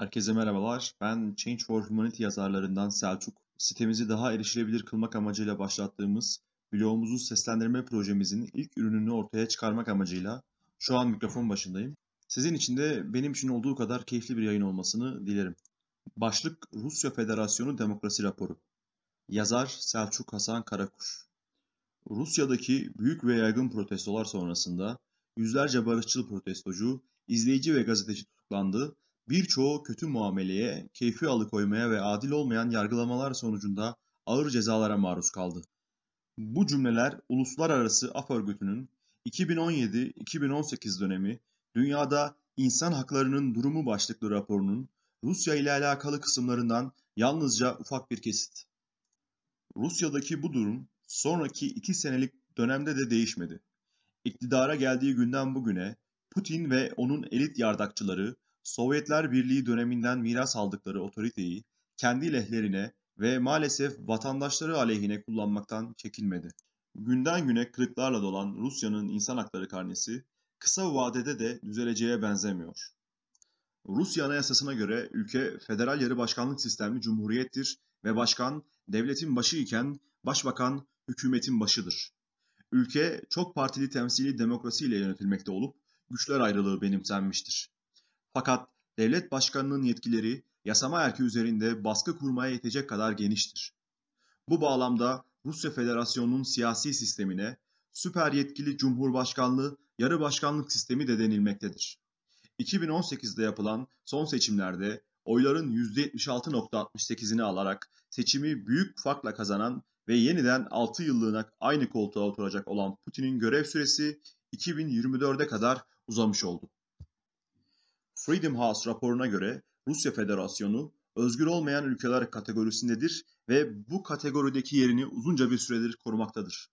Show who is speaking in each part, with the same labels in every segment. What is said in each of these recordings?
Speaker 1: Herkese merhabalar. Ben Change for Humanity yazarlarından Selçuk. Sitemizi daha erişilebilir kılmak amacıyla başlattığımız blogumuzu seslendirme projemizin ilk ürününü ortaya çıkarmak amacıyla şu an mikrofon başındayım. Sizin için de benim için olduğu kadar keyifli bir yayın olmasını dilerim. Başlık Rusya Federasyonu Demokrasi Raporu. Yazar Selçuk Hasan Karakuş. Rusya'daki büyük ve yaygın protestolar sonrasında yüzlerce barışçıl protestocu, izleyici ve gazeteci tutuklandı birçoğu kötü muameleye, keyfi alıkoymaya ve adil olmayan yargılamalar sonucunda ağır cezalara maruz kaldı. Bu cümleler Uluslararası Af Örgütü'nün 2017-2018 dönemi Dünyada İnsan Haklarının Durumu başlıklı raporunun Rusya ile alakalı kısımlarından yalnızca ufak bir kesit. Rusya'daki bu durum sonraki iki senelik dönemde de değişmedi. İktidara geldiği günden bugüne Putin ve onun elit yardakçıları Sovyetler Birliği döneminden miras aldıkları otoriteyi kendi lehlerine ve maalesef vatandaşları aleyhine kullanmaktan çekinmedi. Günden güne kırıklarla dolan Rusya'nın insan hakları karnesi kısa vadede de düzeleceğe benzemiyor. Rusya Anayasası'na göre ülke federal yarı başkanlık sistemli cumhuriyettir ve başkan devletin başı iken başbakan hükümetin başıdır. Ülke çok partili temsili demokrasiyle yönetilmekte olup güçler ayrılığı benimsenmiştir. Fakat devlet başkanının yetkileri yasama erki üzerinde baskı kurmaya yetecek kadar geniştir. Bu bağlamda Rusya Federasyonu'nun siyasi sistemine süper yetkili cumhurbaşkanlığı yarı başkanlık sistemi de denilmektedir. 2018'de yapılan son seçimlerde oyların %76.68'ini alarak seçimi büyük farkla kazanan ve yeniden 6 yıllığına aynı koltuğa oturacak olan Putin'in görev süresi 2024'e kadar uzamış oldu. Freedom House raporuna göre Rusya Federasyonu özgür olmayan ülkeler kategorisindedir ve bu kategorideki yerini uzunca bir süredir korumaktadır.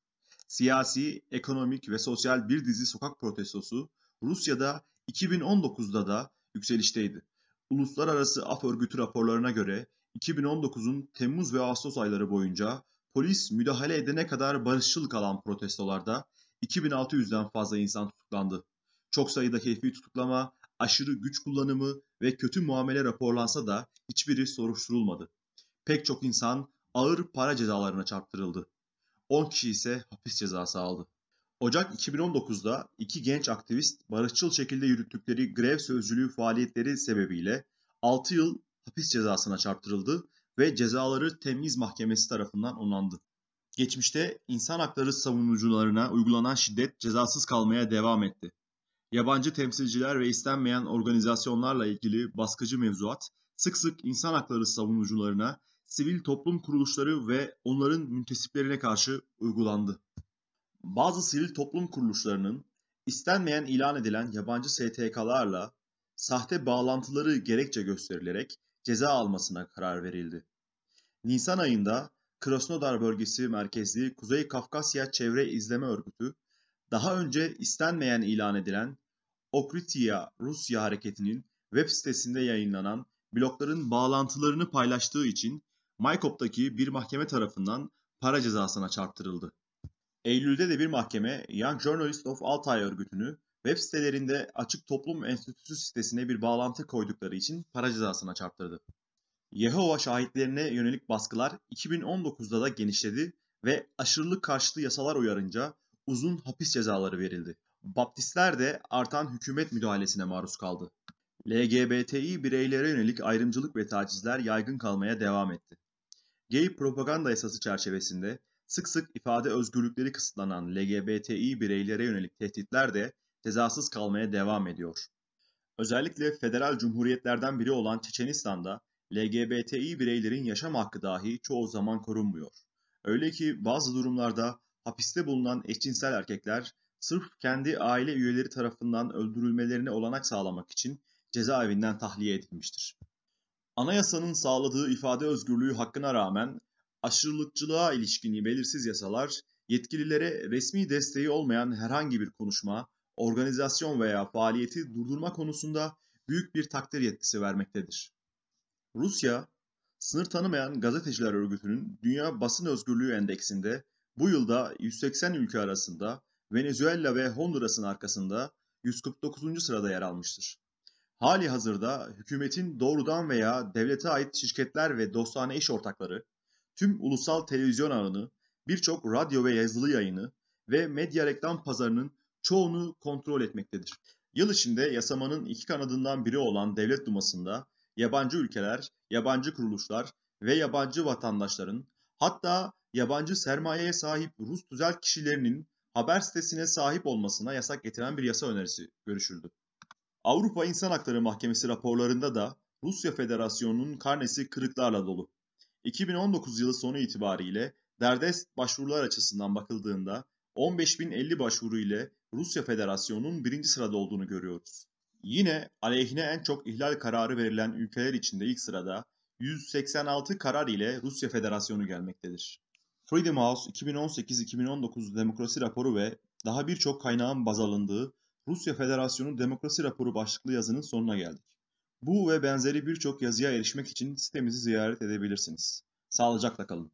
Speaker 1: Siyasi, ekonomik ve sosyal bir dizi sokak protestosu Rusya'da 2019'da da yükselişteydi. Uluslararası Af Örgütü raporlarına göre 2019'un Temmuz ve Ağustos ayları boyunca polis müdahale edene kadar barışçıl kalan protestolarda 2600'den fazla insan tutuklandı. Çok sayıda keyfi tutuklama, aşırı güç kullanımı ve kötü muamele raporlansa da hiçbiri soruşturulmadı. Pek çok insan ağır para cezalarına çarptırıldı. 10 kişi ise hapis cezası aldı. Ocak 2019'da iki genç aktivist barışçıl şekilde yürüttükleri grev sözcülüğü faaliyetleri sebebiyle 6 yıl hapis cezasına çarptırıldı ve cezaları Temiz Mahkemesi tarafından onandı. Geçmişte insan hakları savunucularına uygulanan şiddet cezasız kalmaya devam etti yabancı temsilciler ve istenmeyen organizasyonlarla ilgili baskıcı mevzuat sık sık insan hakları savunucularına, sivil toplum kuruluşları ve onların müntesiplerine karşı uygulandı. Bazı sivil toplum kuruluşlarının istenmeyen ilan edilen yabancı STK'larla sahte bağlantıları gerekçe gösterilerek ceza almasına karar verildi. Nisan ayında Krasnodar bölgesi merkezli Kuzey Kafkasya Çevre İzleme Örgütü daha önce istenmeyen ilan edilen Okritia Rusya hareketinin web sitesinde yayınlanan blokların bağlantılarını paylaştığı için Maykop'taki bir mahkeme tarafından para cezasına çarptırıldı. Eylül'de de bir mahkeme Young Journalist of Altay örgütünü web sitelerinde Açık Toplum Enstitüsü sitesine bir bağlantı koydukları için para cezasına çarptırdı. Yehova şahitlerine yönelik baskılar 2019'da da genişledi ve aşırılık karşıtı yasalar uyarınca uzun hapis cezaları verildi. Baptistler de artan hükümet müdahalesine maruz kaldı. LGBTİ bireylere yönelik ayrımcılık ve tacizler yaygın kalmaya devam etti. Gay propaganda yasası çerçevesinde sık sık ifade özgürlükleri kısıtlanan LGBTİ bireylere yönelik tehditler de cezasız kalmaya devam ediyor. Özellikle federal cumhuriyetlerden biri olan Çeçenistan'da LGBTİ bireylerin yaşam hakkı dahi çoğu zaman korunmuyor. Öyle ki bazı durumlarda hapiste bulunan eşcinsel erkekler sırf kendi aile üyeleri tarafından öldürülmelerine olanak sağlamak için cezaevinden tahliye edilmiştir. Anayasanın sağladığı ifade özgürlüğü hakkına rağmen aşırılıkçılığa ilişkin belirsiz yasalar yetkililere resmi desteği olmayan herhangi bir konuşma, organizasyon veya faaliyeti durdurma konusunda büyük bir takdir yetkisi vermektedir. Rusya, sınır tanımayan gazeteciler örgütünün Dünya Basın Özgürlüğü Endeksinde bu yılda 180 ülke arasında Venezuela ve Honduras'ın arkasında 149. sırada yer almıştır. Hali hazırda hükümetin doğrudan veya devlete ait şirketler ve dostane iş ortakları, tüm ulusal televizyon ağını, birçok radyo ve yazılı yayını ve medya reklam pazarının çoğunu kontrol etmektedir. Yıl içinde yasamanın iki kanadından biri olan Devlet Duması'nda yabancı ülkeler, yabancı kuruluşlar ve yabancı vatandaşların hatta yabancı sermayeye sahip Rus tüzel kişilerinin haber sitesine sahip olmasına yasak getiren bir yasa önerisi görüşüldü. Avrupa İnsan Hakları Mahkemesi raporlarında da Rusya Federasyonu'nun karnesi kırıklarla dolu. 2019 yılı sonu itibariyle derdest başvurular açısından bakıldığında 15.050 başvuru ile Rusya Federasyonu'nun birinci sırada olduğunu görüyoruz. Yine aleyhine en çok ihlal kararı verilen ülkeler içinde ilk sırada 186 karar ile Rusya Federasyonu gelmektedir. Freedom House 2018-2019 demokrasi raporu ve daha birçok kaynağın baz alındığı Rusya Federasyonu Demokrasi Raporu başlıklı yazının sonuna geldik. Bu ve benzeri birçok yazıya erişmek için sitemizi ziyaret edebilirsiniz. Sağlıcakla kalın.